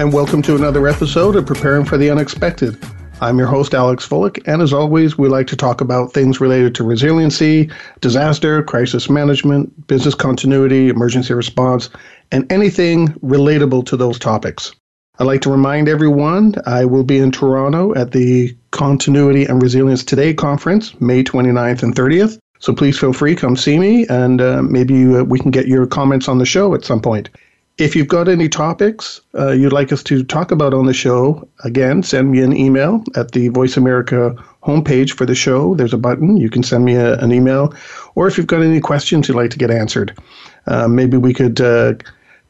and welcome to another episode of Preparing for the Unexpected. I'm your host, Alex Fullick, and as always, we like to talk about things related to resiliency, disaster, crisis management, business continuity, emergency response, and anything relatable to those topics. I'd like to remind everyone I will be in Toronto at the Continuity and Resilience Today conference, May 29th and 30th. So please feel free, come see me, and uh, maybe uh, we can get your comments on the show at some point. If you've got any topics uh, you'd like us to talk about on the show, again, send me an email at the Voice America homepage for the show. There's a button. You can send me a, an email. Or if you've got any questions you'd like to get answered, uh, maybe we could uh,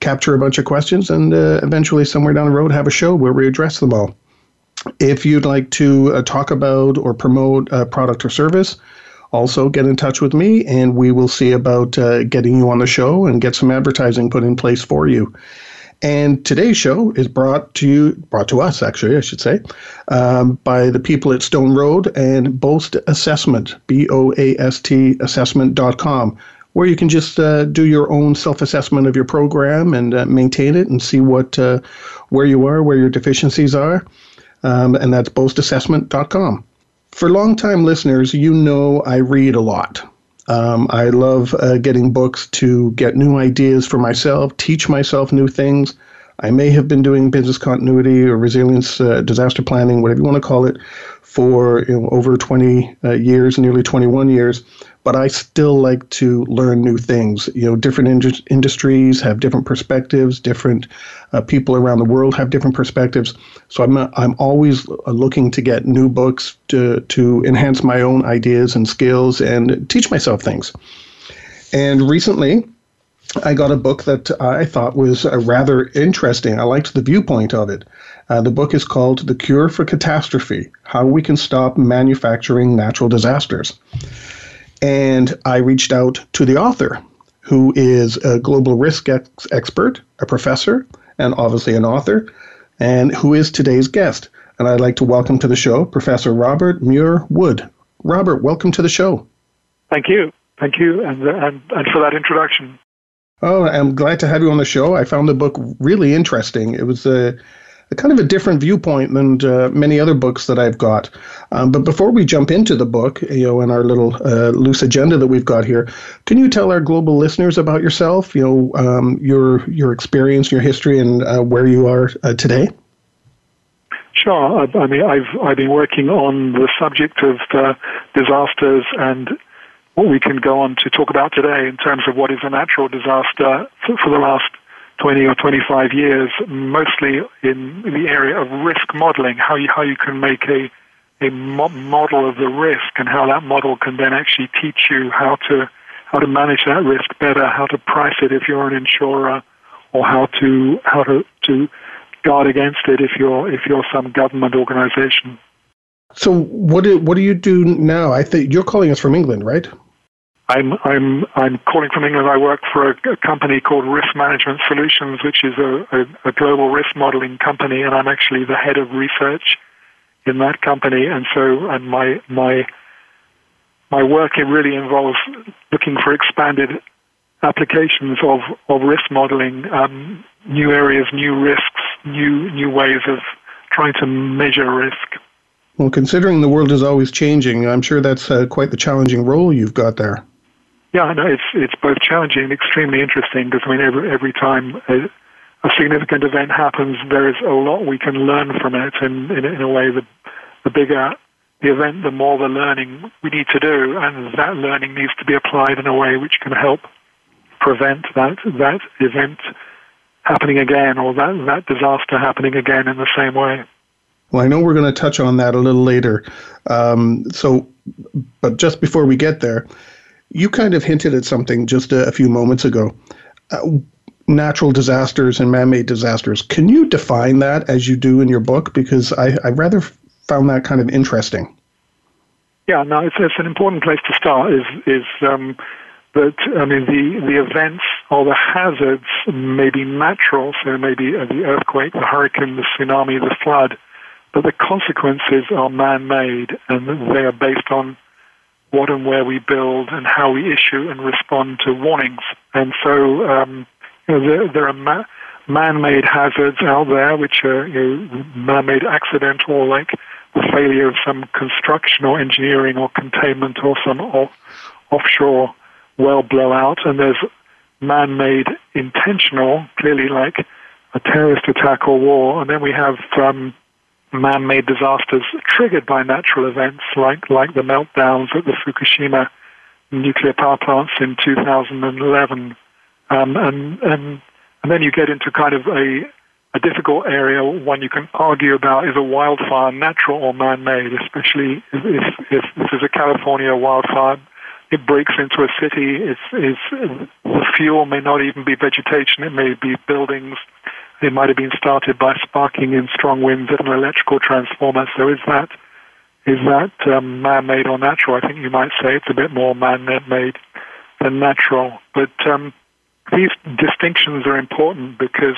capture a bunch of questions and uh, eventually, somewhere down the road, have a show where we address them all. If you'd like to uh, talk about or promote a product or service, also get in touch with me and we will see about uh, getting you on the show and get some advertising put in place for you. And today's show is brought to you, brought to us actually, I should say, um, by the people at Stone Road and Boast Assessment, B O A S T assessment.com, where you can just uh, do your own self assessment of your program and uh, maintain it and see what uh, where you are, where your deficiencies are. Um, and that's boastassessment.com. For longtime listeners, you know I read a lot. Um, I love uh, getting books to get new ideas for myself, teach myself new things. I may have been doing business continuity or resilience, uh, disaster planning, whatever you want to call it, for you know, over 20 uh, years, nearly 21 years but I still like to learn new things. You know, different in- industries have different perspectives. Different uh, people around the world have different perspectives. So I'm I'm always looking to get new books to to enhance my own ideas and skills and teach myself things. And recently, I got a book that I thought was uh, rather interesting. I liked the viewpoint of it. Uh, the book is called The Cure for Catastrophe How We Can Stop Manufacturing Natural Disasters. And I reached out to the author, who is a global risk ex- expert, a professor, and obviously an author, and who is today's guest. And I'd like to welcome to the show Professor Robert Muir Wood. Robert, welcome to the show. Thank you. Thank you, and, and, and for that introduction. Oh, I'm glad to have you on the show. I found the book really interesting. It was a, a kind of a different viewpoint than uh, many other books that I've got. Um, but before we jump into the book, you know, in our little uh, loose agenda that we've got here, can you tell our global listeners about yourself? You know, um, your your experience, your history, and uh, where you are uh, today. Sure. I, I, mean, I've I've been working on the subject of uh, disasters and what we can go on to talk about today in terms of what is a natural disaster for, for the last 20 or 25 years, mostly in the area of risk modeling, how you, how you can make a, a mo- model of the risk and how that model can then actually teach you how to, how to manage that risk better, how to price it if you're an insurer, or how to, how to, to guard against it if you're, if you're some government organization. So what do, what do you do now? I think you're calling us from England, right? I'm I'm I'm calling from England. I work for a, a company called Risk Management Solutions, which is a, a, a, global risk modeling company, and I'm actually the head of research in that company. And so, and my my my work it really involves looking for expanded applications of of risk modeling, um, new areas, new risks, new new ways of trying to measure risk. Well, considering the world is always changing, I'm sure that's uh, quite the challenging role you've got there. Yeah, no, it's it's both challenging and extremely interesting because I mean every every time a, a, significant event happens, there is a lot we can learn from it, and in, in a way, the the bigger the event, the more the learning we need to do, and that learning needs to be applied in a way which can help prevent that that event happening again or that that disaster happening again in the same way. Well, I know we're going to touch on that a little later. Um, so, but just before we get there, you kind of hinted at something just a, a few moments ago. Uh, natural disasters and man-made disasters. Can you define that as you do in your book? Because I, I rather found that kind of interesting. Yeah, no, it's, it's an important place to start. Is is um, that I mean the the events or the hazards may be natural, so maybe the earthquake, the hurricane, the tsunami, the flood, but the consequences are man-made, and they are based on what and where we build and how we issue and respond to warnings. And so um, you know, there, there are ma- man-made hazards out there, which are you know, man-made accidental, like the failure of some construction or engineering or containment or some off- offshore well blowout. And there's man-made intentional, clearly like a terrorist attack or war. And then we have um, man-made disasters triggered by natural events, like like the meltdowns at the Fukushima nuclear power plants in 2011. Um, and, and, and then you get into kind of a, a difficult area, one you can argue about is a wildfire natural or man-made, especially if, if, if this is a California wildfire. It breaks into a city. It's, it's, the fuel may not even be vegetation. It may be buildings. It might have been started by sparking in strong winds at an electrical transformer. So is that is that um, man-made or natural? I think you might say it's a bit more man-made than natural. But um, these distinctions are important because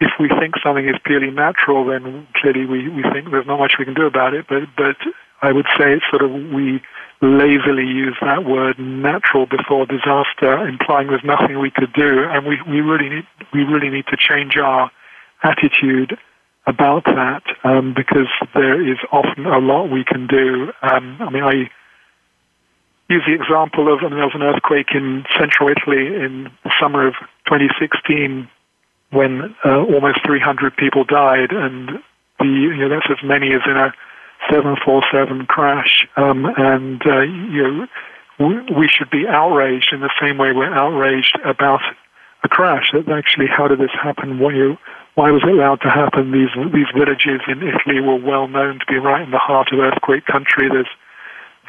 if we think something is purely natural, then clearly we, we think there's not much we can do about it. But but I would say it's sort of we lazily use that word natural before disaster, implying there's nothing we could do, and we, we really need we really need to change our attitude about that um, because there is often a lot we can do. Um, I mean, I use the example of I mean, there was an earthquake in central Italy in the summer of 2016 when uh, almost 300 people died, and the you know that's as many as in a 747 crash, um, and uh, you know we, should be outraged in the same way we're outraged about a crash. That actually, how did this happen? Why, why was it allowed to happen? These these villages in Italy were well known to be right in the heart of earthquake country. There's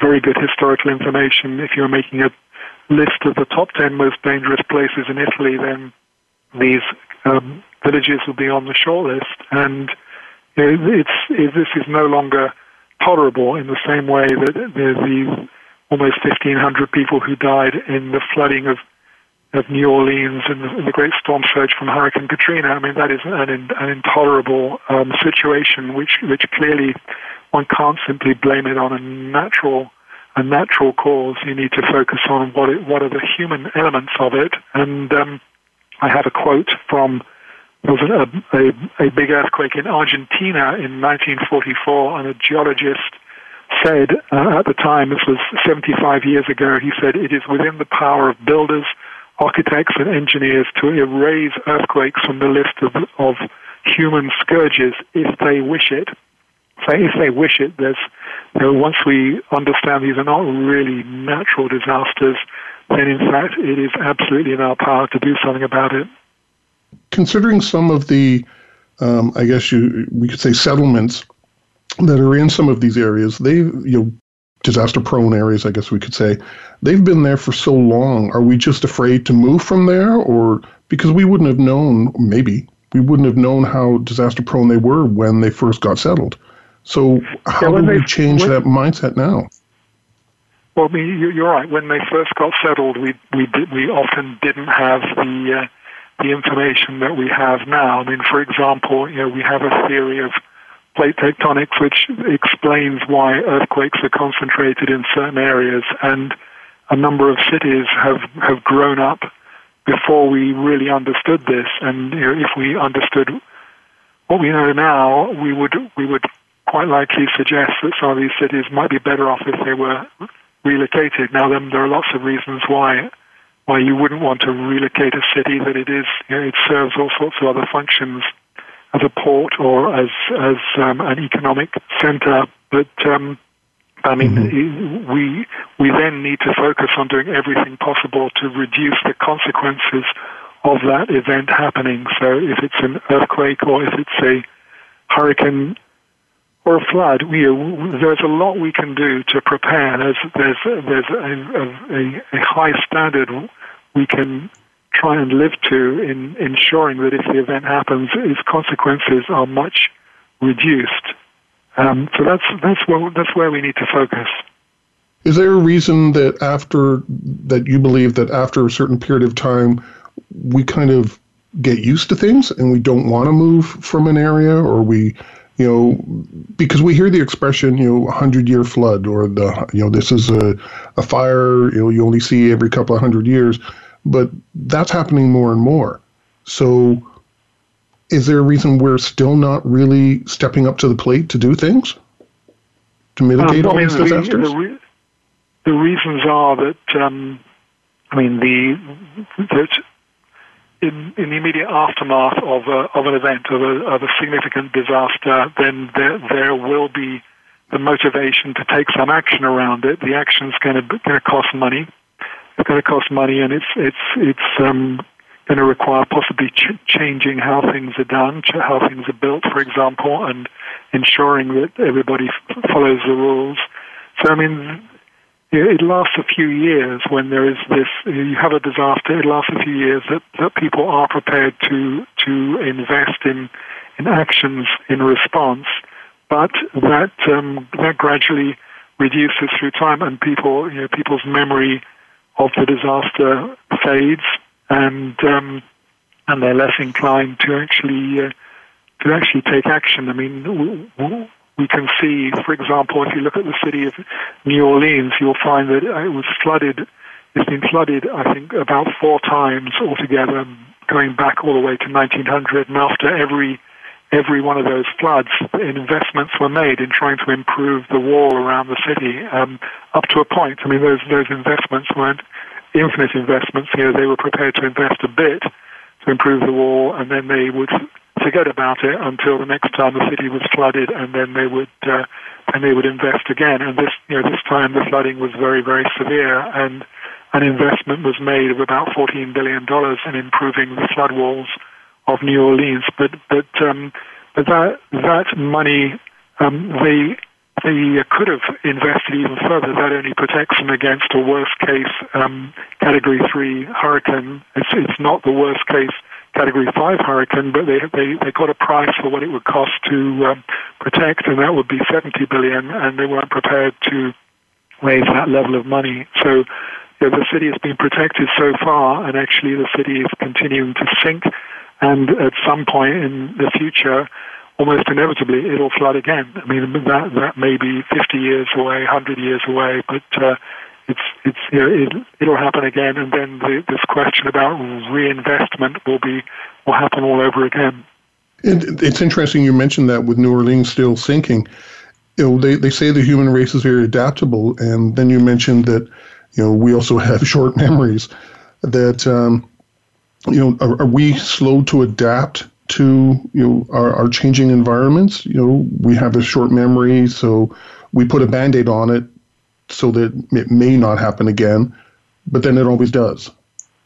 very good historical information. If you're making a list of the top 10 most dangerous places in Italy, then these um, villages will be on the short list. And you know, it's, it, this is no longer tolerable in the same way that the, the almost 1,500 people who died in the flooding of of New Orleans and the, the, great storm surge from Hurricane Katrina. I mean, that is an, an intolerable um, situation, which which clearly one can't simply blame it on a natural a natural cause. You need to focus on what it, what are the human elements of it. And um, I have a quote from there was a, a, a big earthquake in Argentina in 1944, and a geologist said uh, at the time, this was 75 years ago, he said, it is within the power of builders, architects, and engineers to erase earthquakes from the list of, of human scourges if they wish it. So if they wish it, there's, you know, once we understand these are not really natural disasters, then in fact it is absolutely in our power to do something about it considering some of the, um, I guess you we could say settlements that are in some of these areas, they you know disaster prone areas, I guess we could say, they've been there for so long. Are we just afraid to move from there, or because we wouldn't have known, maybe we wouldn't have known how disaster prone they were when they first got settled. So how yeah, do we change when, that mindset now? Well, I mean, you're right. When they first got settled, we we did, we often didn't have the uh, the information that we have now. I mean, for example, you know, we have a theory of plate tectonics which explains why earthquakes are concentrated in certain areas, and a number of cities have have grown up before we really understood this. And you know, if we understood what we know now, we would we would quite likely suggest that some of these cities might be better off if they were relocated. Now, then, there are lots of reasons why why you wouldn't want to relocate a city that it is, you know, it serves all sorts of other functions as a port or as as um, an economic center. But um, I mean, mm-hmm. we we then need to focus on doing everything possible to reduce the consequences of that event happening. So if it's an earthquake or if it's a hurricane or a flood, we, there's a lot we can do to prepare. There's there's there's a, a, a high standard we can try and live to in ensuring that if the event happens, its consequences are much reduced. Um, so that's that's where that's where we need to focus. Is there a reason that after that you believe that after a certain period of time, we kind of get used to things and we don't want to move from an area, or we, you know, because we hear the expression, you know, hundred year flood, or the, you know, this is a, a fire, you know, you only see every couple of hundred years, but that's happening more and more. So is there a reason we're still not really stepping up to the plate to do things to mitigate um, all these disasters? The, re- the, reasons are that um, I mean the that in, in the immediate aftermath of a, of an event of a, of a significant disaster, then there there will be the motivation to take some action around it. The action's going to going to cost money. It's going to cost money, and it's it's it's um, going to require possibly ch- changing how things are done, ch- how things are built, for example, and ensuring that everybody f- follows the rules. So, I mean, it lasts a few years when there is this, you have a disaster, it lasts a few years that, that people are prepared to, to invest in, in actions in response, but that, um, that gradually reduces through time and people, you know, people's memory of the disaster fades and um, and they're less inclined to actually uh, to actually take action. I mean, we can see, for example, if you look at the city of New Orleans, you'll find that it was flooded. It's been flooded, I think, about four times altogether, going back all the way to 1900. And after every every one of those floods, investments were made in trying to improve the wall around the city um, up to a point. I mean, those those investments weren't infinite investments. You know, they were prepared to invest a bit to improve the wall, and then they would forget about it until the next time the city was flooded, and then they would uh, and they would invest again. And this, you know, this time the flooding was very, very severe, and an investment was made of about fourteen billion dollars in improving the flood walls of New Orleans. But but um, but that that money um, they they could have invested even further. That only protects them against a worst case um, Category 3 hurricane. It's, it's not the worst case Category 5 hurricane, but they, they, they got a price for what it would cost to um, protect, and that would be 70 billion, and they weren't prepared to raise that level of money. So the city has been protected so far, and actually the city is continuing to sink. And at some point in the future, almost inevitably it'll flood again. I mean, that that may be 50 years away, 100 years away, but uh, it's it's you know, it, it'll happen again, and then the, this question about reinvestment will be will happen all over again. It, it's interesting you mentioned that with New Orleans still sinking. You know, they, they say the human race is very adaptable, and then you mentioned that you know we also have short memories. That um, you know, are, are we slow to adapt to you know our, our changing environments. You know, we have a short memory, so we put a band-aid on it so that it may not happen again, but then it always does.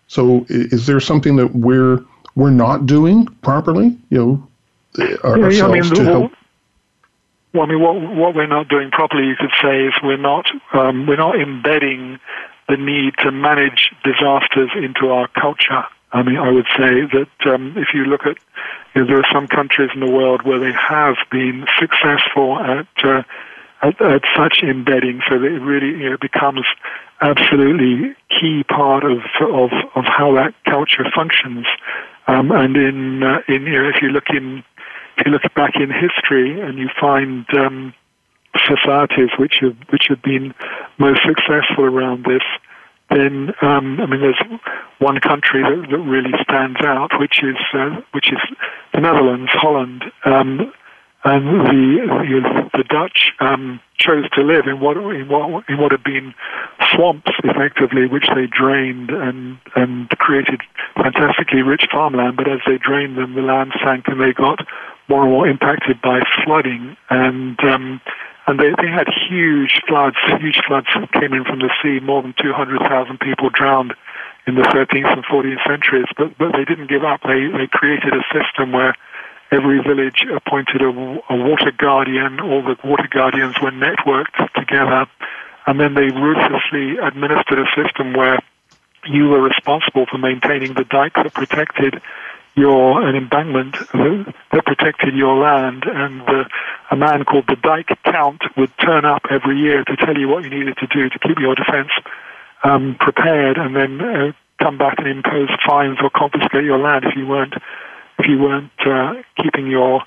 So is there something that we're we're not doing properly? You know, ourselves yeah, I mean, to help. Well, I mean, what what we're not doing properly, you could say, is we're not um, we're not embedding the need to manage disasters into our culture. I mean, I would say that um, if you look at, you know, there are some countries in the world where they have been successful at, uh, at, at such embedding, so that it really you know, becomes absolutely key part of of, of how that culture functions. Um, and in uh, in you know, if you look in if you look back in history and you find um, societies which have which have been most successful around this then um, I mean, there's one country that, that really stands out, which is uh, which is the Netherlands, Holland, um, and the the, the Dutch um, chose to live in what in what in what had been swamps, effectively, which they drained and and created fantastically rich farmland. But as they drained them, the land sank, and they got more and more impacted by flooding and um, and they, they had huge floods, huge floods that came in from the sea. More than 200,000 people drowned in the 13th and 14th centuries, but, but they didn't give up. They, they created a system where every village appointed a, a water guardian. All the water guardians were networked together, and then they ruthlessly administered a system where you were responsible for maintaining the dike that protected your an embankment that protected your land, and the, a man called the dike count would turn up every year to tell you what you needed to do to keep your defense um, prepared, and then uh, come back and impose fines or confiscate your land if you weren't if you weren't uh, keeping your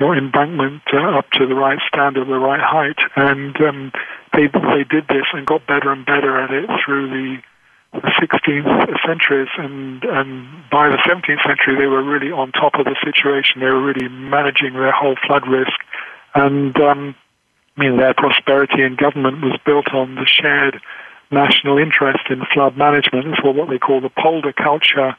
your embankment uh, up to the right standard, the right height, and um, they they did this and got better and better at it through the the 16th centuries, and and by the 17th century they were really on top of the situation. They were really managing their whole flood risk, and um, I mean their prosperity and government was built on the shared national interest in flood management. It's what they call the polder culture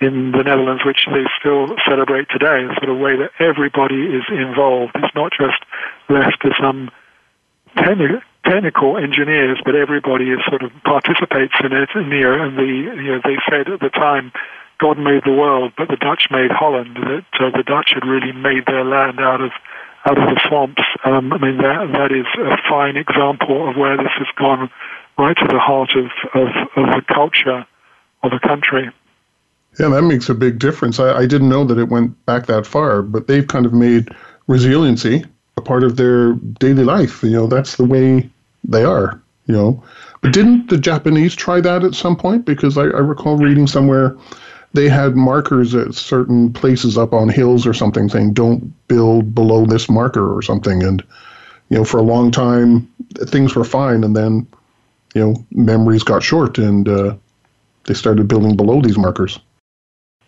in the Netherlands, which they still celebrate today. The sort of way that everybody is involved. It's not just left to some technical technical engineers, but everybody is sort of participates in it. And, you know, and the you know they said at the time, God made the world, but the Dutch made Holland. That uh, the Dutch had really made their land out of out of the swamps. Um, I mean that that is a fine example of where this has gone right to the heart of of, of the culture of the country. Yeah, that makes a big difference. I, I didn't know that it went back that far, but they've kind of made resiliency a part of their daily life. You know, that's the way they are, you know. But didn't the Japanese try that at some point? Because I, I recall reading somewhere they had markers at certain places up on hills or something saying don't build below this marker or something and you know for a long time things were fine and then you know memories got short and uh, they started building below these markers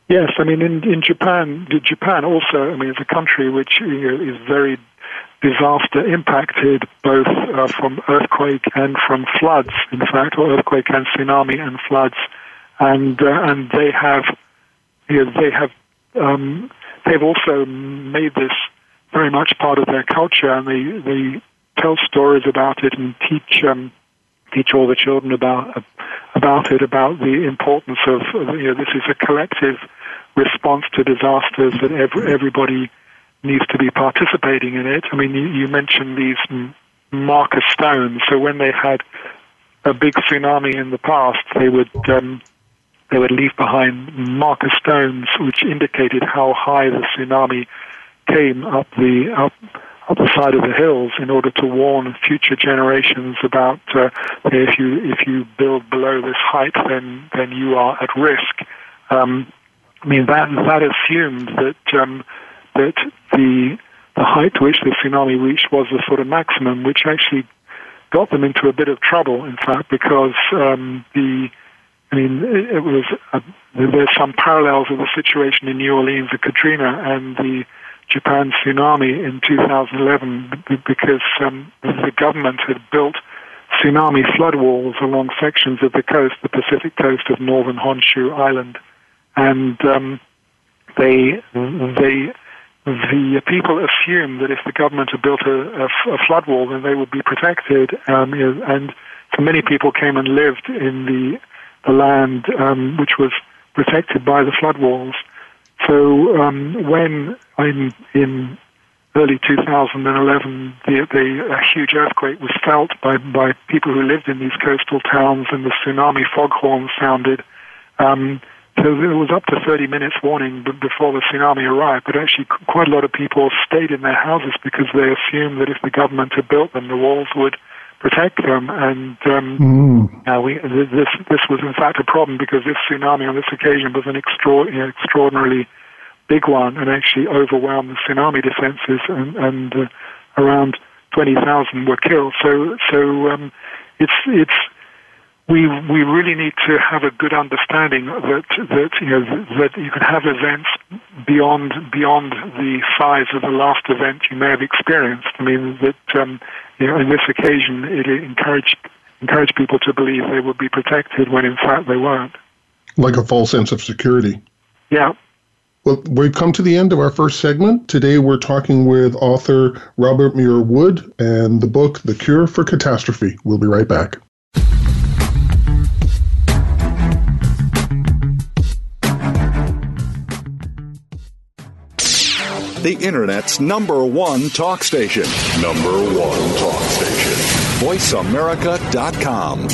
yes i mean in in japan japan also i mean it's a country which you know, is very disaster impacted both uh, from earthquake and from floods, in fact, or earthquake and tsunami and floods. And, uh, and they have, you know, they have, um, they've also made this very much part of their culture and they, they tell stories about it and teach, um, teach all the children about, about it, about the importance of, you know, this is a collective response to disasters that every, everybody needs to be participating in it. I mean, you, you mentioned these marker stones. So when they had a big tsunami in the past, they would um, they would leave behind marker stones, which indicated how high the tsunami came up the up up the side of the hills in order to warn future generations about uh, if you if you build below this height, then then you are at risk. Um, I mean that that assumed that um, that the the height to which the tsunami reached was the sort of maximum, which actually got them into a bit of trouble. In fact, because um, the I mean, it, was a, there's some parallels of the situation in New Orleans, the Katrina, and the Japan tsunami in 2011, because um, the government had built tsunami flood walls along sections of the coast, the Pacific coast of northern Honshu Island, and um, they they the people assumed that if the government had built a, a, a flood wall, then they would be protected. Um, and many people came and lived in the, the land um, which was protected by the flood walls. So um, when in, in early 2011, the, the, huge earthquake was felt by, by people who lived in these coastal towns, and the tsunami foghorn sounded. Um, so there was up to 30 minutes warning before the tsunami arrived, but actually quite a lot of people stayed in their houses because they assumed that if the government had built them, the walls would protect them. And um, mm. now we, this this was in fact a problem because this tsunami on this occasion was an extra, extraordinarily big one and actually overwhelmed the tsunami defenses, and, and uh, around 20,000 were killed. So so um, it's it's we we really need to have a good understanding that that you know that you can have events beyond beyond the size of the last event you may have experienced. I mean that um, you know in this occasion it encouraged encouraged people to believe they would be protected when in fact they weren't. Like a false sense of security. Yeah. Well, we've come to the end of our first segment. Today we're talking with author Robert Muir Wood and the book The Cure for Catastrophe. We'll be right back. The Internet's number one talk station. Number one talk station. VoiceAmerica.com.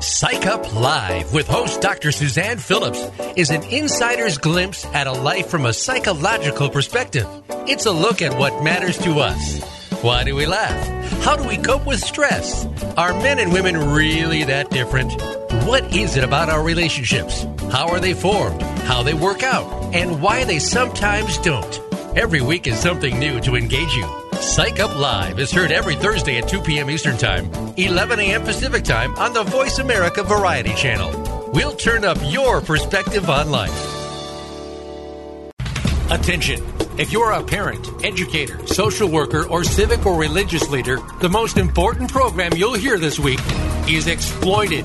Psych Up Live with host Dr. Suzanne Phillips is an insider's glimpse at a life from a psychological perspective. It's a look at what matters to us. Why do we laugh? How do we cope with stress? Are men and women really that different? What is it about our relationships? How are they formed? How they work out? And why they sometimes don't? Every week is something new to engage you. Psych Up Live is heard every Thursday at 2 p.m. Eastern Time, 11 a.m. Pacific Time on the Voice America Variety Channel. We'll turn up your perspective on life. Attention. If you're a parent, educator, social worker, or civic or religious leader, the most important program you'll hear this week is Exploited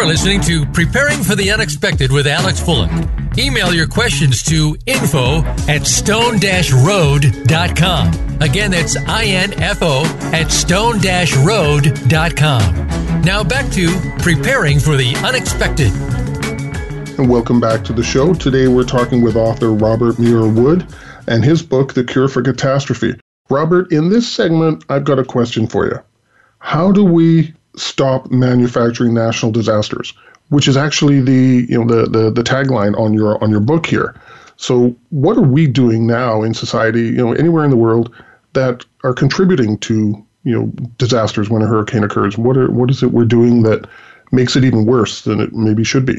are listening to Preparing for the Unexpected with Alex Fullick. Email your questions to info at stone-road.com. Again, that's I-N-F-O at stone-road.com. Now back to Preparing for the Unexpected. And welcome back to the show. Today we're talking with author Robert Muir Wood and his book, The Cure for Catastrophe. Robert, in this segment, I've got a question for you. How do we stop manufacturing national disasters? Which is actually the you know the, the, the tagline on your on your book here. So what are we doing now in society, you know, anywhere in the world that are contributing to, you know, disasters when a hurricane occurs? What are what is it we're doing that makes it even worse than it maybe should be?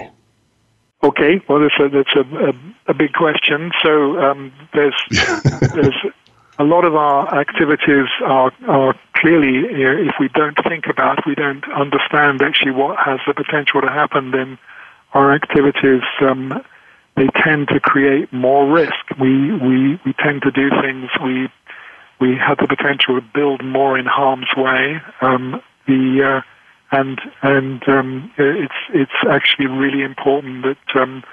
Okay, well, that's a that's a, a, a big question. So um, there's there's a lot of our activities are are clearly, you know, if we don't think about, we don't understand actually what has the potential to happen. Then our activities um, they tend to create more risk. We we we tend to do things we we have the potential to build more in harm's way. Um, the uh, and and um, it's it's actually really important that um,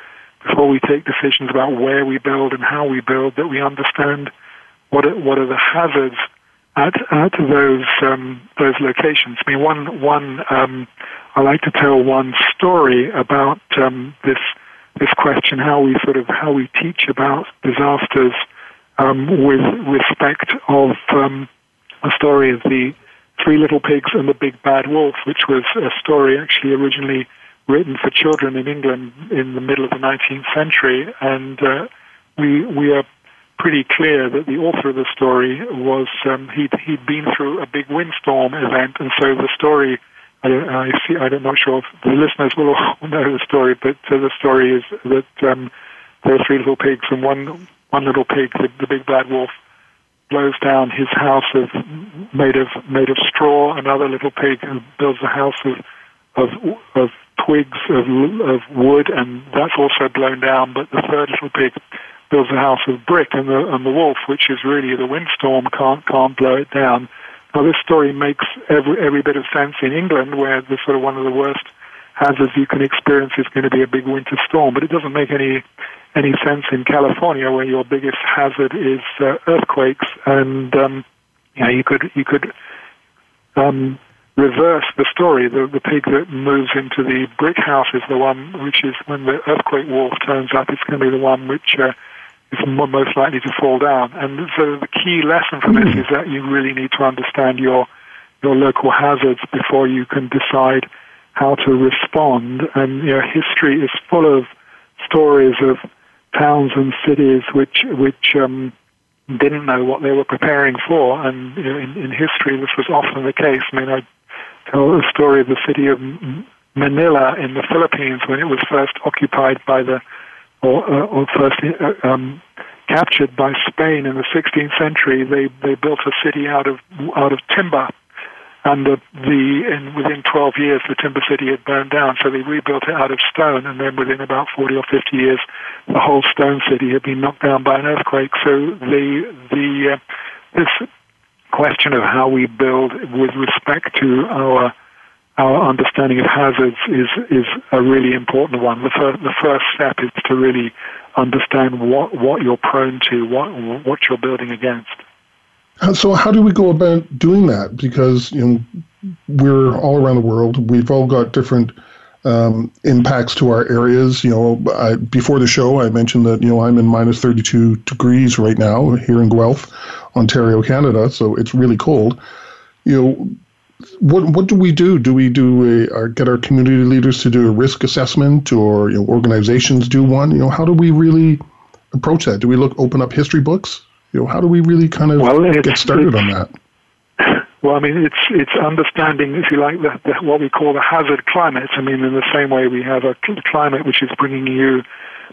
before we take decisions about where we build and how we build, that we understand what are, what are the hazards at at those um, those locations. I mean, one one um, I like to tell one story about um, this this question how we sort of how we teach about disasters um, with respect of um, a story of the Three Little Pigs and the Big Bad Wolf, which was a story actually originally written for children in England in the middle of the 19th century, and uh, we we are pretty clear that the author of the story was um, he'd he'd been through a big windstorm event, and so the story. I, I see. I'm not sure if the listeners will all know the story, but uh, the story is that um, there are three little pigs, and one one little pig, the, the big bad wolf, blows down his house of made of made of straw. Another little pig builds a house of of of twigs of of wood, and that's also blown down. But the third little pig builds a house of brick, and the and the wolf, which is really the windstorm, can't can't blow it down. Now this story makes every every bit of sense in England, where the sort of one of the worst hazards you can experience is going to be a big winter storm, but it doesn't make any any sense in California, where your biggest hazard is uh, earthquakes, and um, you know you could you could um, reverse the story. The the pig that moves into the brick house is the one which is when the earthquake wolf turns up. It's going to be the one which uh, is most likely to fall down. And so the key lesson from this is that you really need to understand your your local hazards before you can decide how to respond. And you know, history is full of stories of towns and cities which which um, didn't know what they were preparing for. And you know, in, in history, this was often the case. I mean, I tell the story of the city of Manila in the Philippines when it was first occupied by the or, uh, or first uh, um, captured by Spain in the 16th century. They they built a city out of out of timber. And the, the in, within 12 years the timber city had burned down. So they rebuilt it out of stone. And then within about 40 or 50 years the whole stone city had been knocked down by an earthquake. So the the uh, this question of how we build with respect to our our understanding of hazards is is a really important one the first the first step is to really understand what what you're prone to what what you're building against so how do we go about doing that? Because you know we're all around the world. We've all got different um, impacts to our areas. You know, I, before the show, I mentioned that you know I'm in minus 32 degrees right now here in Guelph, Ontario, Canada. So it's really cold. You know, what what do we do? Do we do a or get our community leaders to do a risk assessment, or you know, organizations do one? You know, how do we really approach that? Do we look open up history books? You know, how do we really kind of well, get started on that? Well, I mean, it's it's understanding, if you like, the, the, what we call the hazard climate. I mean, in the same way we have a climate which is bringing you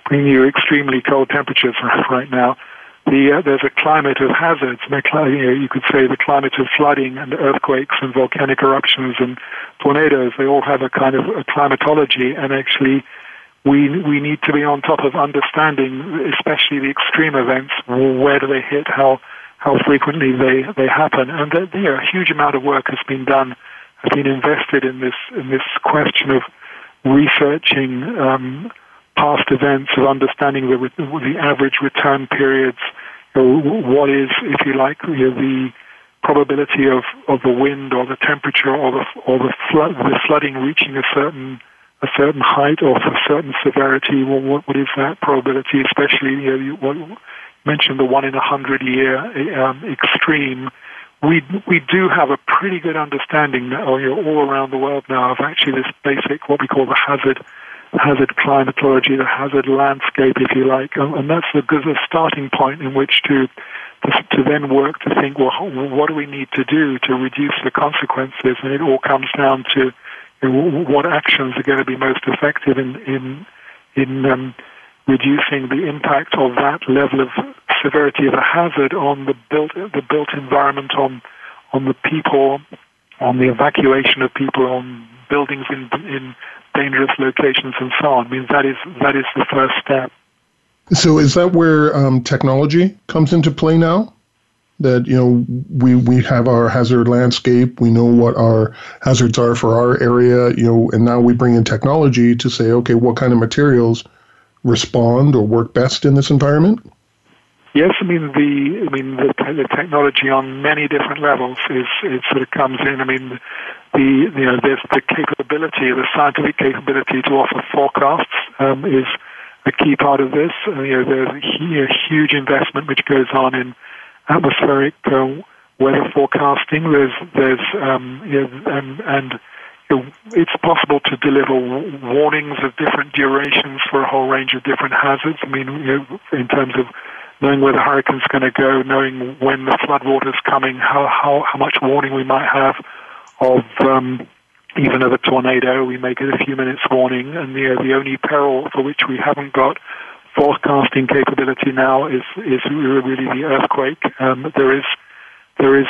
bringing you extremely cold temperatures right now. The, uh, there's a climate of hazards. You, know, you could say the climate of flooding and earthquakes and volcanic eruptions and tornadoes. They all have a kind of a climatology, and actually, we we need to be on top of understanding, especially the extreme events. Where do they hit? How how frequently they they happen? And uh, know, a huge amount of work has been done, has been invested in this in this question of researching um, past events, of understanding the the average return periods. You know, what is, if you like, you know, the probability of, of the wind or the temperature or the or the flood the flooding reaching a certain a certain height or a certain severity, well, what, what is that probability? Especially, you know, you what, mentioned the one in a hundred year um, extreme. We we do have a pretty good understanding you all around the world now of actually this basic what we call the hazard hazard climatology, the hazard landscape, if you like, and, that's the, the starting point in which to, to then work to think, well, what do we need to do to reduce the consequences? And it all comes down to what actions are going to be most effective in in in um, reducing the impact of that level of severity of a hazard on the built the built environment, on on the people, on the evacuation of people, on buildings in in dangerous locations, and so on. I mean that is that is the first step. So is that where um, technology comes into play now? that you know we we have our hazard landscape we know what our hazards are for our area you know and now we bring in technology to say okay what kind of materials respond or work best in this environment yes i mean the i mean the, the technology on many different levels is it sort of comes in i mean the you know there's the capability the scientific capability to offer forecasts um, is a key part of this uh, you know there's a huge investment which goes on in atmospheric uh, weather forecasting. There's there's um, you know, and and you know, it's possible to deliver warnings of different durations for a whole range of different hazards. I mean, you know, in terms of knowing where the hurricane's going to go, knowing when the floodwater's coming, how how how much warning we might have of um, even of a tornado. We may get a few minutes warning, and the the only peril for which we haven't got forecasting capability now is is really the earthquake. Um, there is there is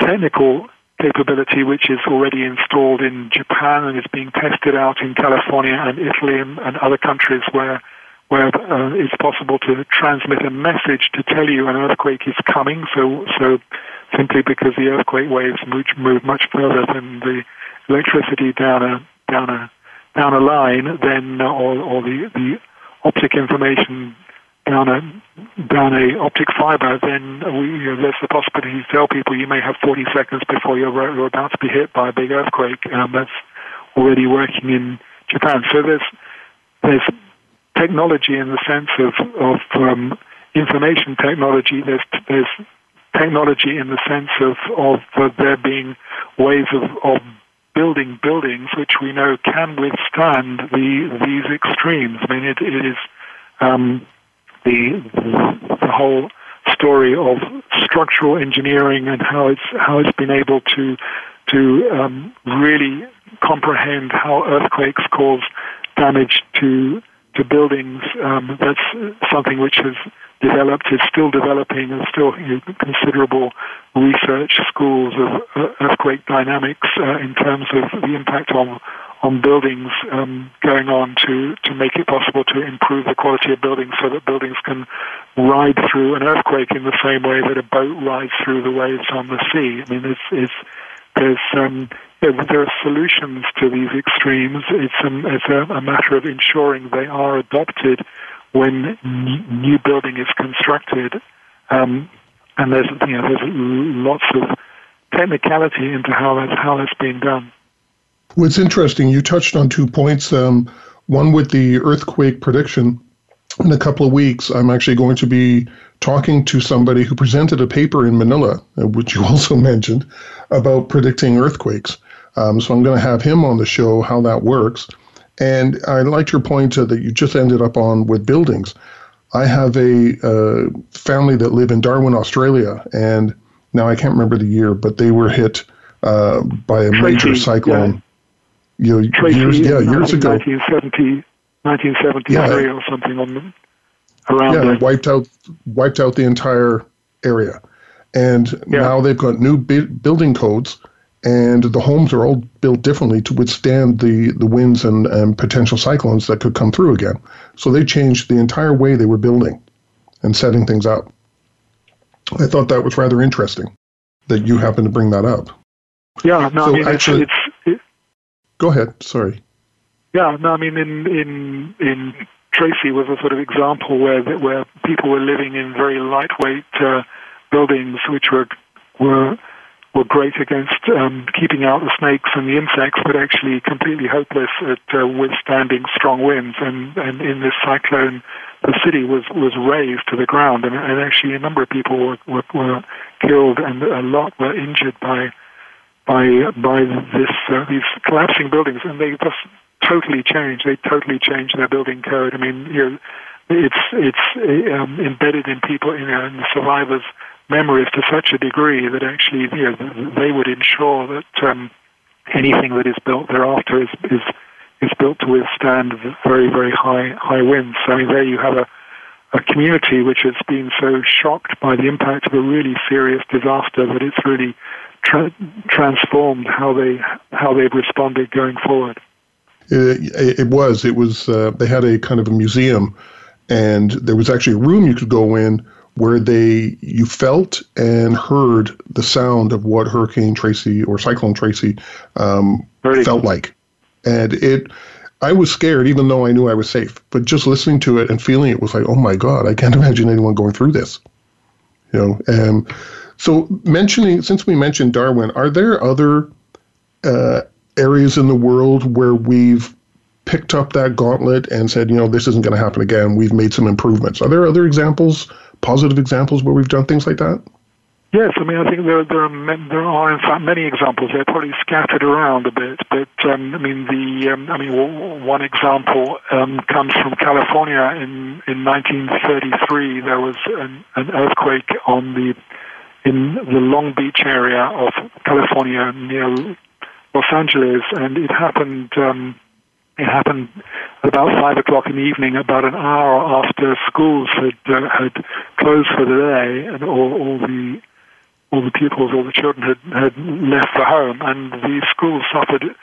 technical capability which is already installed in Japan and is being tested out in California and Italy and, and other countries where where uh, it's possible to transmit a message to tell you an earthquake is coming. So so simply because the earthquake waves move, move much further than the electricity down a down a down a line, then or, or the the optic information down a down a optic fiber, then we, you know, there's the possibility to tell people you may have 40 seconds before you're, you're about to be hit by a big earthquake. Um, that's already working in Japan. So there's there's technology in the sense of of um, information technology. There's there's technology in the sense of, of uh, there being ways of, of building buildings which we know can withstand the, these extremes. I mean, it, it is um, the, the whole story of structural engineering and how it's how it's been able to to um, really comprehend how earthquakes cause damage to to buildings. Um, that's something which has developed, is still developing, and still you know, considerable research schools of uh, earthquake dynamics uh, in terms of the impact on on buildings um, going on to, to make it possible to improve the quality of buildings so that buildings can ride through an earthquake in the same way that a boat rides through the waves on the sea. I mean, it's, it's, there's um, there are solutions to these extremes. It's, um, it's a, a matter of ensuring they are adopted when n- new building is constructed. Um, and there's you know there's lots of technicality into how that's how that's being done. What's interesting, you touched on two points. Um, one with the earthquake prediction. In a couple of weeks, I'm actually going to be talking to somebody who presented a paper in Manila, uh, which you also mentioned, about predicting earthquakes. Um, so I'm going to have him on the show, how that works. And I liked your point uh, that you just ended up on with buildings. I have a uh, family that live in Darwin, Australia, and now I can't remember the year, but they were hit uh, by a major cyclone. Yeah you know, Tracy years, yeah, years ago. 1970, 1973 yeah. or something on them. Around yeah, wiped out wiped out the entire area, and yeah. now they've got new bi- building codes, and the homes are all built differently to withstand the the winds and, and potential cyclones that could come through again. So they changed the entire way they were building and setting things up. I thought that was rather interesting that you happened to bring that up. Yeah, no, so I mean, actually, it's, it's Go ahead. Sorry. Yeah, no, I mean, in in in Tracy was a sort of example where where people were living in very lightweight uh, buildings, which were were were great against um, keeping out the snakes and the insects, but actually completely hopeless at uh, withstanding strong winds. And, and in this cyclone, the city was, was razed to the ground, and, and actually a number of people were, were, were killed, and a lot were injured by by by this uh, these collapsing buildings, and they just totally changed. They totally changed their building code. I mean, you know, it's it's um, embedded in people, you know, in the survivors' memories to such a degree that actually, you know, they would ensure that um, anything that is built thereafter is is is built to withstand very very high high winds. So I mean, there you have a a community which has been so shocked by the impact of a really serious disaster that it's really tra- transformed how they how they've responded going forward. It, it was. It was. Uh, they had a kind of a museum, and there was actually a room you could go in where they you felt and heard the sound of what Hurricane Tracy or Cyclone Tracy um, felt like, and it. I was scared, even though I knew I was safe. But just listening to it and feeling it was like, oh my god, I can't imagine anyone going through this. You know, and so, mentioning since we mentioned Darwin, are there other uh, areas in the world where we've picked up that gauntlet and said, you know, this isn't going to happen again. We've made some improvements. Are there other examples, positive examples, where we've done things like that? Yes, I mean, I think there, there, are, there are in fact many examples. They're probably scattered around a bit, but um, I mean, the um, I mean, one example um, comes from California in in 1933. There was an, an earthquake on the in the Long Beach area of California near Los Angeles, and it happened. Um, it happened about five o'clock in the evening, about an hour after schools had uh, had closed for the day, and all, all the all the pupils, all the children had had left the home, and the schools suffered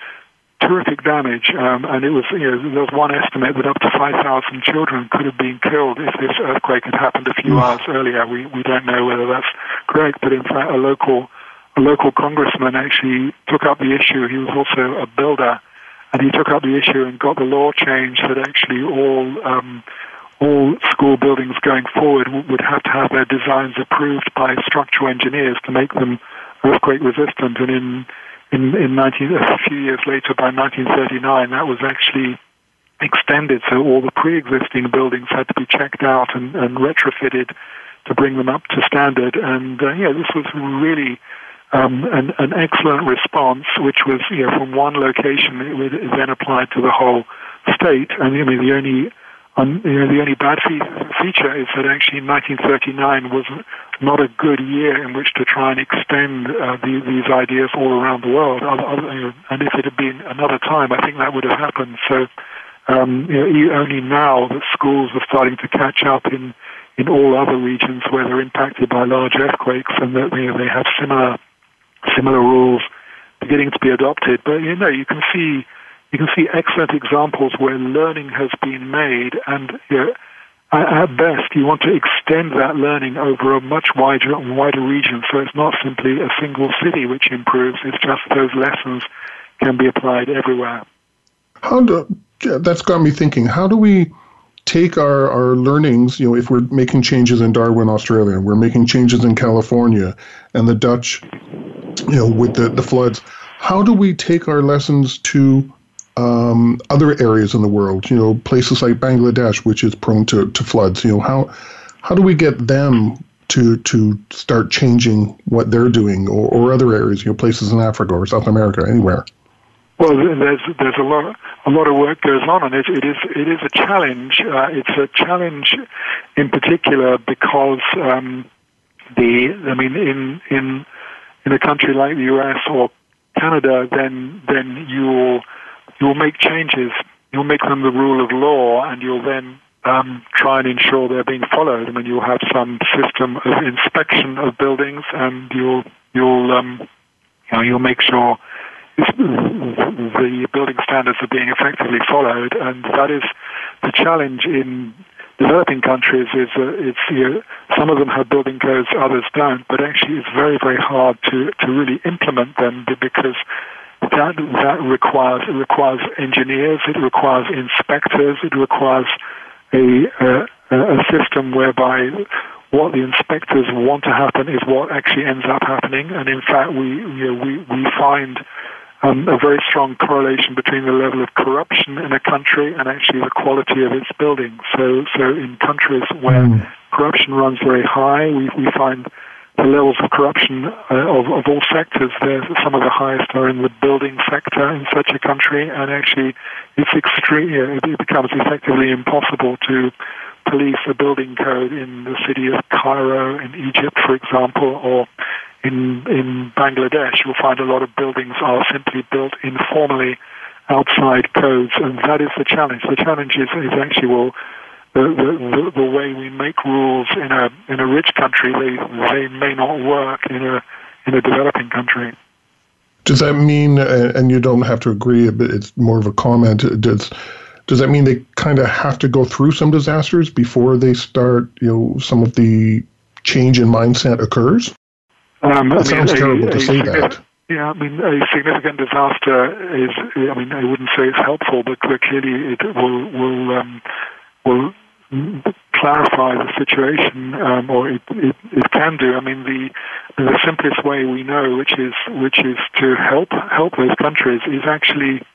terrific damage, um, and it was you know there was one estimate that up to 5,000 children could have been killed if this earthquake had happened a few hours earlier. We we don't know whether that's correct, but in fact, a local a local congressman actually took up the issue. He was also a builder, and he took up the issue and got the law changed that actually all um, all school buildings going forward would have to have their designs approved by structural engineers to make them earthquake resistant. And in in, in 19, a few years later, by 1939, that was actually extended. So all the pre-existing buildings had to be checked out and, and retrofitted to bring them up to standard. And uh, yeah, this was really um, an, an, excellent response, which was you know, from one location, it was then applied to the whole state. And I mean, the only um, you know, the only bad feature is that actually 1939 was not a good year in which to try and extend uh, the, these ideas all around the world. And if it had been another time, I think that would have happened. So um, you know, only now that schools are starting to catch up in in all other regions where they're impacted by large earthquakes, and that you know, they have similar similar rules beginning to be adopted. But you know, you can see you can see excellent examples where learning has been made, and you know, at best, you want to extend that learning over a much wider wider region. So it's not simply a single city which improves; it's just those lessons can be applied everywhere. How do that's got me thinking? How do we take our, our learnings, you know, if we're making changes in Darwin, Australia, we're making changes in California, and the Dutch, you know, with the, the floods, how do we take our lessons to um, other areas in the world, you know, places like Bangladesh, which is prone to, to floods, you know, how, how do we get them to, to start changing what they're doing or, or other areas, you know, places in Africa or South America, anywhere? Well, there's there's a lot a lot of work goes on, and it, it is it is a challenge. Uh, it's a challenge, in particular, because um, the I mean, in in in a country like the U.S. or Canada, then then you'll you'll make changes. You'll make them the rule of law, and you'll then um, try and ensure they're being followed. I mean, you'll have some system of inspection of buildings, and you'll you'll um, you know, you'll make sure the building standards are being effectively followed, and that is the challenge in developing countries. Is uh, it's you know, some of them have building codes, others don't, but actually it's very very hard to to really implement them because that that requires it requires engineers, it requires inspectors, it requires a a, a system whereby what the inspectors want to happen is what actually ends up happening, and in fact we you know, we we find um, a very strong correlation between the level of corruption in a country and actually the quality of its buildings. So, so in countries where mm. corruption runs very high, we, we find the levels of corruption uh, of, of all sectors, there, some of the highest are in the building sector in such a country, and actually it's extreme, it becomes effectively impossible to police a building code in the city of Cairo in Egypt, for example, or in in Bangladesh, you'll find a lot of buildings are simply built informally outside codes, and that is the challenge. The challenge is, is actually well. The, the, the way we make rules in a in a rich country, they they may not work in a in a developing country. Does that mean, uh, and you don't have to agree, but it's more of a comment. Does does that mean they kind of have to go through some disasters before they start? You know, some of the change in mindset occurs. Um, that sounds terrible a, to say that. Yeah, I mean, a significant disaster is. I mean, I wouldn't say it's helpful, but clearly it will will um, will clarify the situation, um, or it, it, it can do. I mean, the the simplest way we know, which is which is to help help those countries, is actually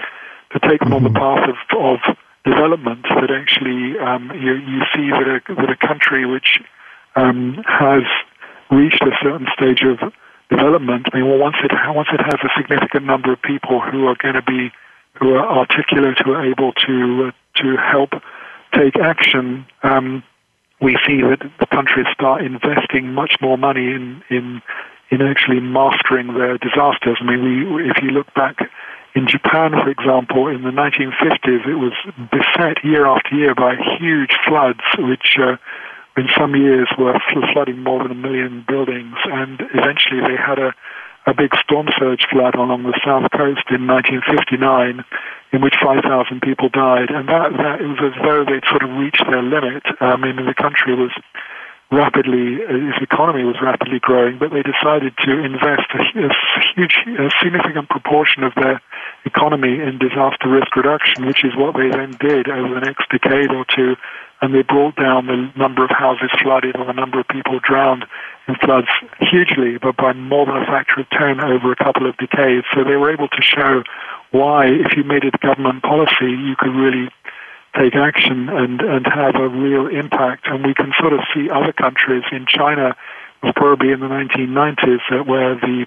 to take them mm-hmm. on the mm-hmm. path of, of development. That actually um, you you see that a that a country which um, has reached a certain stage of development, I mean, well, once it once it has a significant number of people who are going to be who are articulate, who are able to uh, to help take action, um, we see that the countries start investing much more money in in in actually mastering their disasters. I mean, we if you look back in Japan, for example, in the 1950s, it was beset year after year by huge floods, which uh, in some years were flooding more than a million buildings, and eventually they had a, a big storm surge flood along the south coast in 1959, in which 5,000 people died, and that, that it was as though they'd sort of reached their limit. I mean, the country was rapidly, its economy was rapidly growing, but they decided to invest a, huge, a significant proportion of their economy in disaster risk reduction, which is what they then did over the next decade or two and they brought down the number of houses flooded and the number of people drowned in floods hugely, but by more than a factor of 10 over a couple of decades. So they were able to show why, if you made it government policy, you could really take action and, and have a real impact. And we can sort of see other countries in China probably in the 1990s uh, where the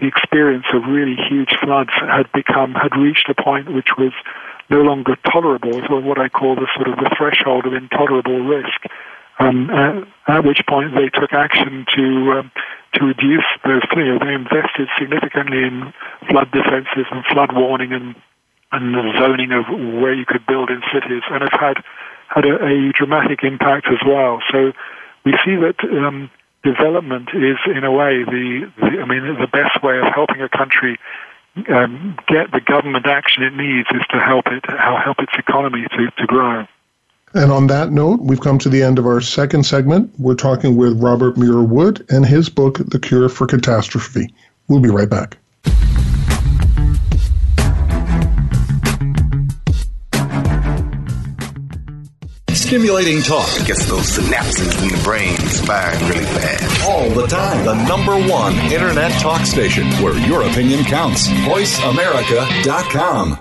the experience of really huge floods had become had reached a point which was no longer tolerable, so what I call the sort of the threshold of intolerable risk. Um, at, at, which point they took action to um, to reduce those. You know, they invested significantly in flood defenses and flood warning and and the zoning of where you could build in cities, and have had had a, a dramatic impact as well. So we see that um, development is, in a way, the, the, I mean, the best way of helping a country um, get the government action it needs is to help it, help its economy to, to grow. And on that note, we've come to the end of our second segment. We're talking with Robert Muir Wood and his book, The Cure for Catastrophe. We'll be right back. Stimulating talk. Gets those synapses in the brain firing really fast. All the time. The number one internet talk station where your opinion counts. VoiceAmerica.com.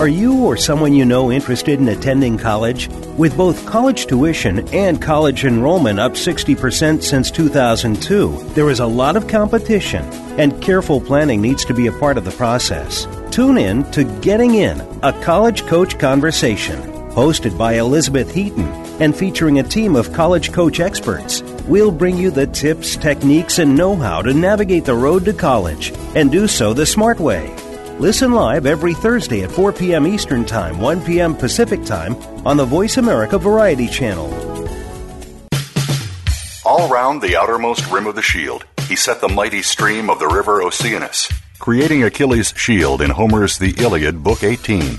Are you or someone you know interested in attending college? With both college tuition and college enrollment up 60% since 2002, there is a lot of competition, and careful planning needs to be a part of the process. Tune in to Getting In, a college coach conversation Hosted by Elizabeth Heaton and featuring a team of college coach experts, we'll bring you the tips, techniques, and know how to navigate the road to college and do so the smart way. Listen live every Thursday at 4 p.m. Eastern Time, 1 p.m. Pacific Time on the Voice America Variety Channel. All round the outermost rim of the shield, he set the mighty stream of the river Oceanus, creating Achilles' shield in Homer's The Iliad, Book 18.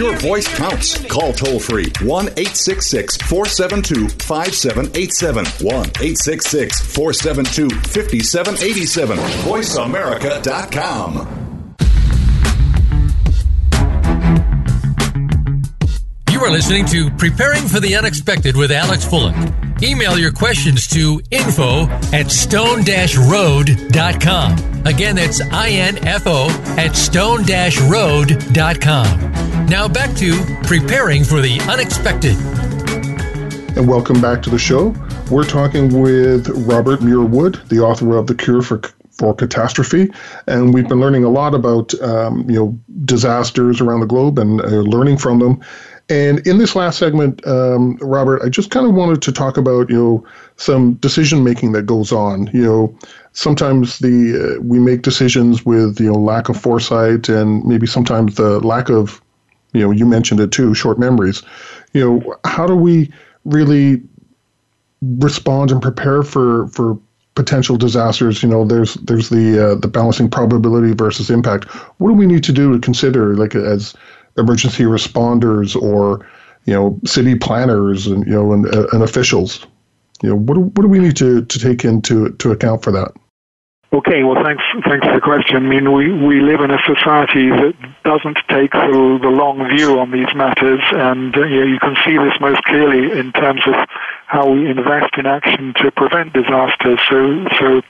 your voice counts. Call toll free 1 866 472 5787. 1 866 472 5787. VoiceAmerica.com. You are listening to Preparing for the Unexpected with Alex Fullick. Email your questions to info at stone-road.com. Again, that's I-N-F-O at stone-road.com. Now back to Preparing for the Unexpected. And welcome back to the show. We're talking with Robert Muir Wood, the author of The Cure for for catastrophe, and we've been learning a lot about um, you know disasters around the globe and uh, learning from them. And in this last segment, um, Robert, I just kind of wanted to talk about you know some decision making that goes on. You know, sometimes the uh, we make decisions with you know lack of foresight and maybe sometimes the lack of you know you mentioned it too short memories. You know, how do we really respond and prepare for for potential disasters? You know, there's there's the uh, the balancing probability versus impact. What do we need to do to consider like as emergency responders or you know city planners and you know and, and officials you know what do, what do we need to, to take into to account for that Okay, well, thanks, thanks for the question. I mean, we, we live in a society that doesn't take the, the long view on these matters, and uh, you, know, you can see this most clearly in terms of how we invest in action to prevent disasters. So, so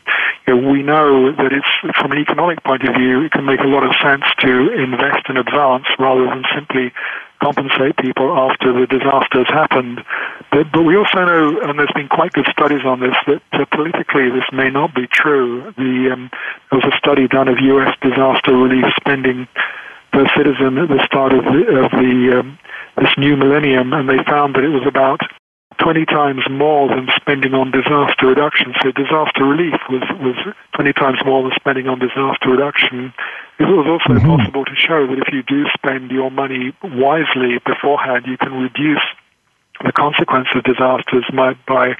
you know, we know that it's from an economic point of view, it can make a lot of sense to invest in advance rather than simply compensate people after the disasters happened. But, but we also know, and there's been quite good studies on this, that uh, politically this may not be true. The, um, there was a study done of U.S. disaster relief spending per citizen at the start of the, of the um, this new millennium, and they found that it was about 20 times more than spending on disaster reduction. So disaster relief was, was 20 times more than spending on disaster reduction. It was also mm-hmm. possible to show that if you do spend your money wisely beforehand, you can reduce the consequence of disasters by, by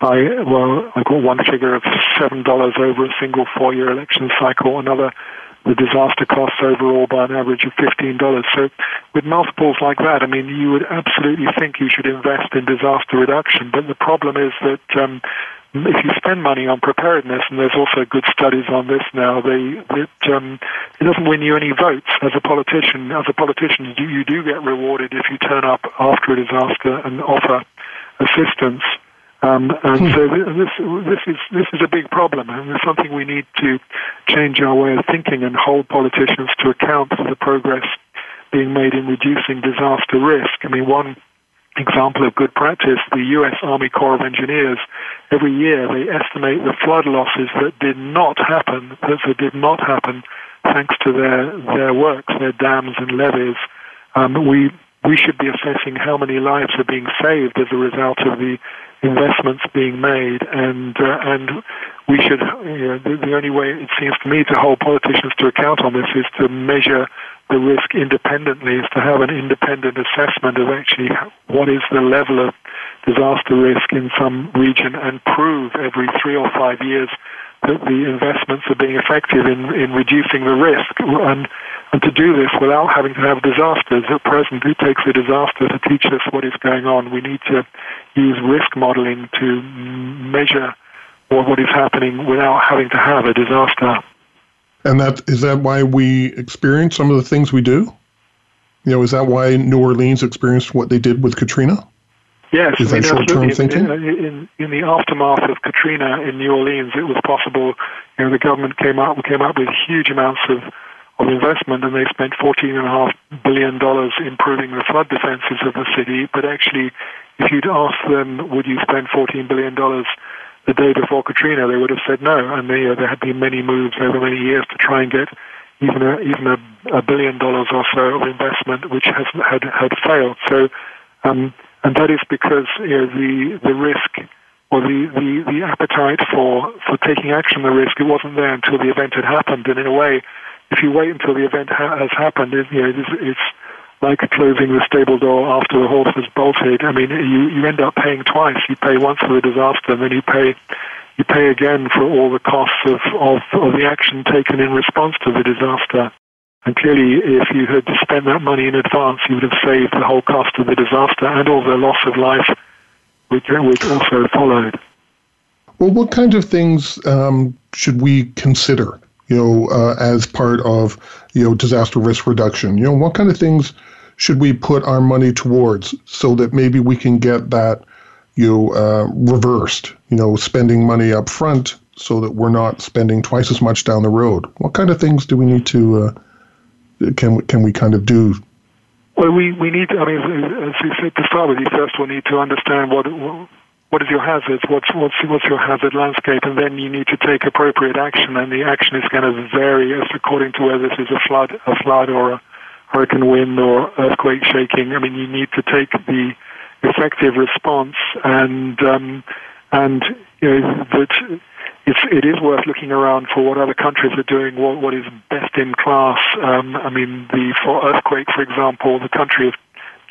by well, I got one figure of seven dollars over a single four-year election cycle. Another the disaster costs overall by an average of $15. So with multiples like that, I mean, you would absolutely think you should invest in disaster reduction. But the problem is that um, if you spend money on preparedness, and there's also good studies on this now, they, it, um, it doesn't win you any votes as a politician. As a politician, you, you do get rewarded if you turn up after a disaster and offer assistance. Um, and hmm. so this this is this is a big problem, and it's something we need to change our way of thinking and hold politicians to account for the progress being made in reducing disaster risk. I mean, one example of good practice: the U.S. Army Corps of Engineers. Every year, they estimate the flood losses that did not happen, that did not happen, thanks to their their works, their dams and levees. Um, we we should be assessing how many lives are being saved as a result of the investments being made, and uh, and we should. You know, the, the only way it seems to me to hold politicians to account on this is to measure the risk independently, is to have an independent assessment of actually what is the level of disaster risk in some region, and prove every three or five years that the investments are being effective in, in reducing the risk. And, and to do this without having to have disasters, at present it takes a disaster to teach us what is going on. We need to use risk modeling to measure what is happening without having to have a disaster. And that is that why we experience some of the things we do? You know, is that why New Orleans experienced what they did with Katrina? Yes, is I mean, that short-term thinking? In, in, in, the aftermath of Katrina in New Orleans, it was possible. You know, the government came up came up with huge amounts of of investment, and they spent fourteen and a half billion dollars improving the flood defenses of the city. But actually, if you'd asked them, would you spend fourteen billion dollars the day before Katrina, they would have said no. And they, uh, there had been many moves over many years to try and get even a, even a, a billion dollars or so of investment, which has had had failed. So. Um, and that is because you know, the the risk or the, the, the appetite for, for taking action the risk, it wasn't there until the event had happened. And in a way, if you wait until the event ha- has happened, it, you know, it's, it's like closing the stable door after the horse has bolted. I mean, you, you end up paying twice. You pay once for the disaster, and then you pay you pay again for all the costs of, of, of the action taken in response to the disaster. And clearly, if you had spent that money in advance, you would have saved the whole cost of the disaster and all the loss of life, which, which also followed. Well, what kind of things um, should we consider, you know, uh, as part of, you know, disaster risk reduction? You know, what kind of things should we put our money towards so that maybe we can get that, you know, uh, reversed? You know, spending money up front so that we're not spending twice as much down the road. What kind of things do we need to uh, can can we kind of do? Well, we, we need. I mean, as you said to start with, you first will need to understand what what is your hazards, what's what's what's your hazard landscape, and then you need to take appropriate action. And the action is going to vary as according to whether this is a flood, a flood, or a hurricane wind or earthquake shaking. I mean, you need to take the effective response, and um, and you know that it's, it is worth looking around for what other countries are doing, what, what is best in class. Um, I mean, the for earthquake, for example, the country of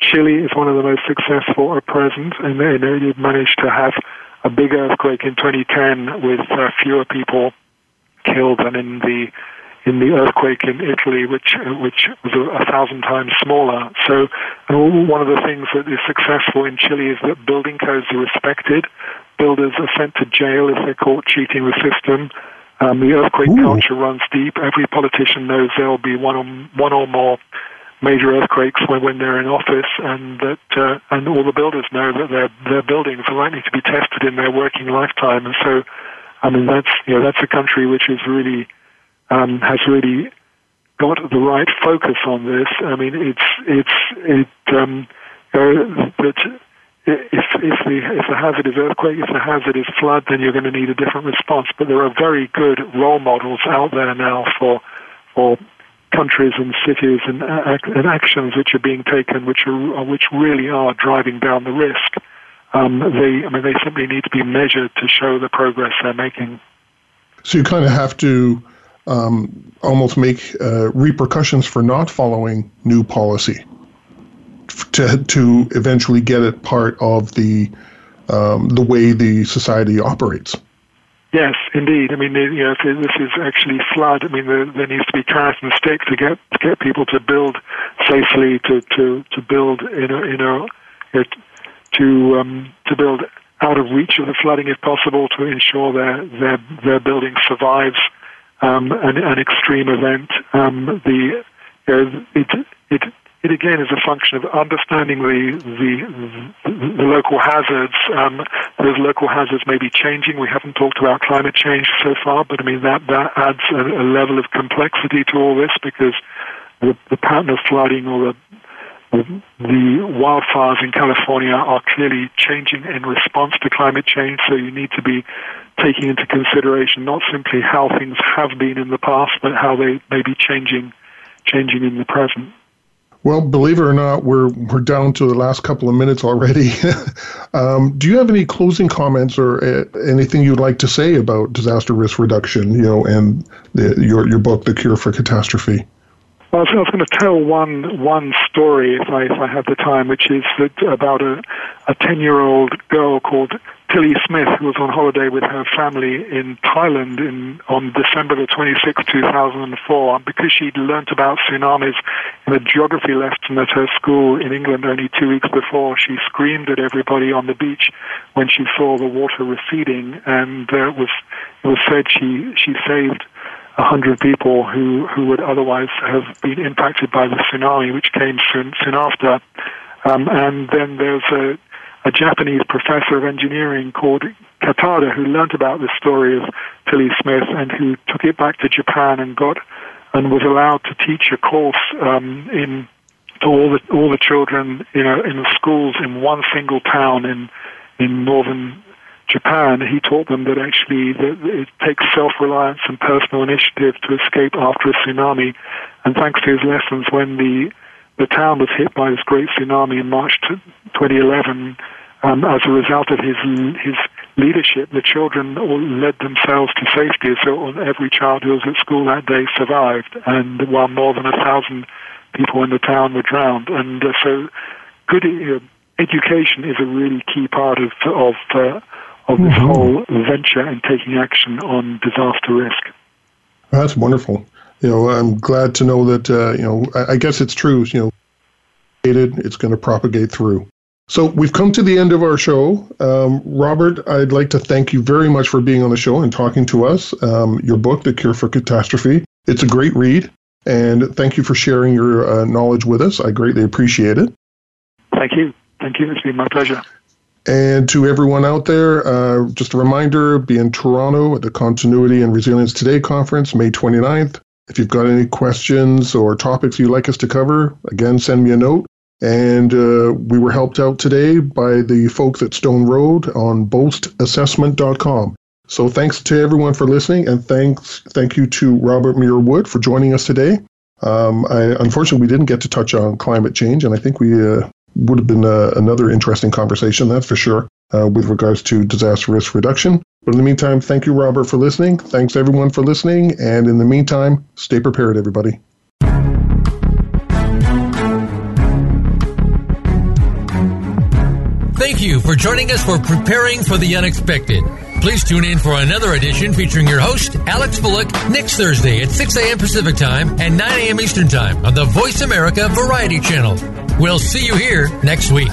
Chile is one of the most successful at present, and they, they managed to have a big earthquake in 2010 with uh, fewer people killed than in the in the earthquake in Italy, which which was a, a thousand times smaller. So, one of the things that is successful in Chile is that building codes are respected builders are sent to jail if they're caught cheating the system. Um, the earthquake Ooh. culture runs deep. Every politician knows there will be one or, one or more major earthquakes when, when they're in office, and that uh, and all the builders know that their their buildings are likely to be tested in their working lifetime. And so, I mean, that's you know that's a country which is really um, has really got the right focus on this. I mean, it's it's it um, uh, that if if the if the hazard is earthquake, if the hazard is flood, then you're going to need a different response. But there are very good role models out there now for for countries and cities and, and actions which are being taken, which are which really are driving down the risk. um, they, I mean, they simply need to be measured to show the progress they're making. So you kind of have to um, almost make uh, repercussions for not following new policy to to eventually get it part of the um, the way the society operates. Yes, indeed. I mean, you know, this is actually flood, I mean, there, there needs to be carrot and stick to get to get people to build safely, to to to build in a in a to um, to build out of reach of the flooding if possible, to ensure their their their building survives um, an, an extreme event. Um, the uh, it it it again is a function of understanding the the, the local hazards. Um, those local hazards may be changing. We haven't talked about climate change so far, but I mean that that adds a, a level of complexity to all this because the, the pattern of flooding or the the wildfires in California are clearly changing in response to climate change, so you need to be taking into consideration not simply how things have been in the past, but how they may be changing, changing in the present. Well, believe it or not, we're we're down to the last couple of minutes already. um, do you have any closing comments or uh, anything you'd like to say about disaster risk reduction? You know, and the, your your book, The Cure for Catastrophe. Well, I was going to tell one one story if I if I have the time, which is that about a a ten year old girl called Tilly Smith was on holiday with her family in Thailand in on December the twenty sixth, two thousand and four, because she'd learnt about tsunamis in a geography lesson at her school in England only two weeks before. She screamed at everybody on the beach when she saw the water receding, and uh, it was it was said she she saved 100 people who, who would otherwise have been impacted by the tsunami, which came soon, soon after. Um, and then there's a, a Japanese professor of engineering called Katada who learnt about the story of Tilly Smith and who took it back to Japan and got and was allowed to teach a course um, in to all the all the children you know in the schools in one single town in in northern Japan, he taught them that actually that it takes self-reliance and personal initiative to escape after a tsunami. And thanks to his lessons, when the the town was hit by this great tsunami in March 2011, um, as a result of his his leadership, the children all led themselves to safety. So every child who was at school that day survived, and while more than a thousand people in the town were drowned. And uh, so, good uh, education is a really key part of of uh, of this mm-hmm. whole venture and taking action on disaster risk. That's wonderful. You know, I'm glad to know that. Uh, you know, I, I guess it's true. You know, it's going to propagate through. So we've come to the end of our show. Um, Robert, I'd like to thank you very much for being on the show and talking to us. Um, your book, The Cure for Catastrophe, it's a great read, and thank you for sharing your uh, knowledge with us. I greatly appreciate it. Thank you. Thank you. It's been my pleasure. And to everyone out there, uh, just a reminder be in Toronto at the Continuity and Resilience Today conference, May 29th. If you've got any questions or topics you'd like us to cover, again, send me a note. And uh, we were helped out today by the folks at Stone Road on boastassessment.com. So thanks to everyone for listening, and thanks thank you to Robert Muir Wood for joining us today. Um, I, unfortunately, we didn't get to touch on climate change, and I think we uh, would have been uh, another interesting conversation, that's for sure, uh, with regards to disaster risk reduction. But in the meantime, thank you, Robert, for listening. Thanks, everyone, for listening. And in the meantime, stay prepared, everybody. Thank you for joining us for Preparing for the Unexpected. Please tune in for another edition featuring your host, Alex Fullick, next Thursday at 6 a.m. Pacific Time and 9 a.m. Eastern Time on the Voice America Variety Channel. We'll see you here next week.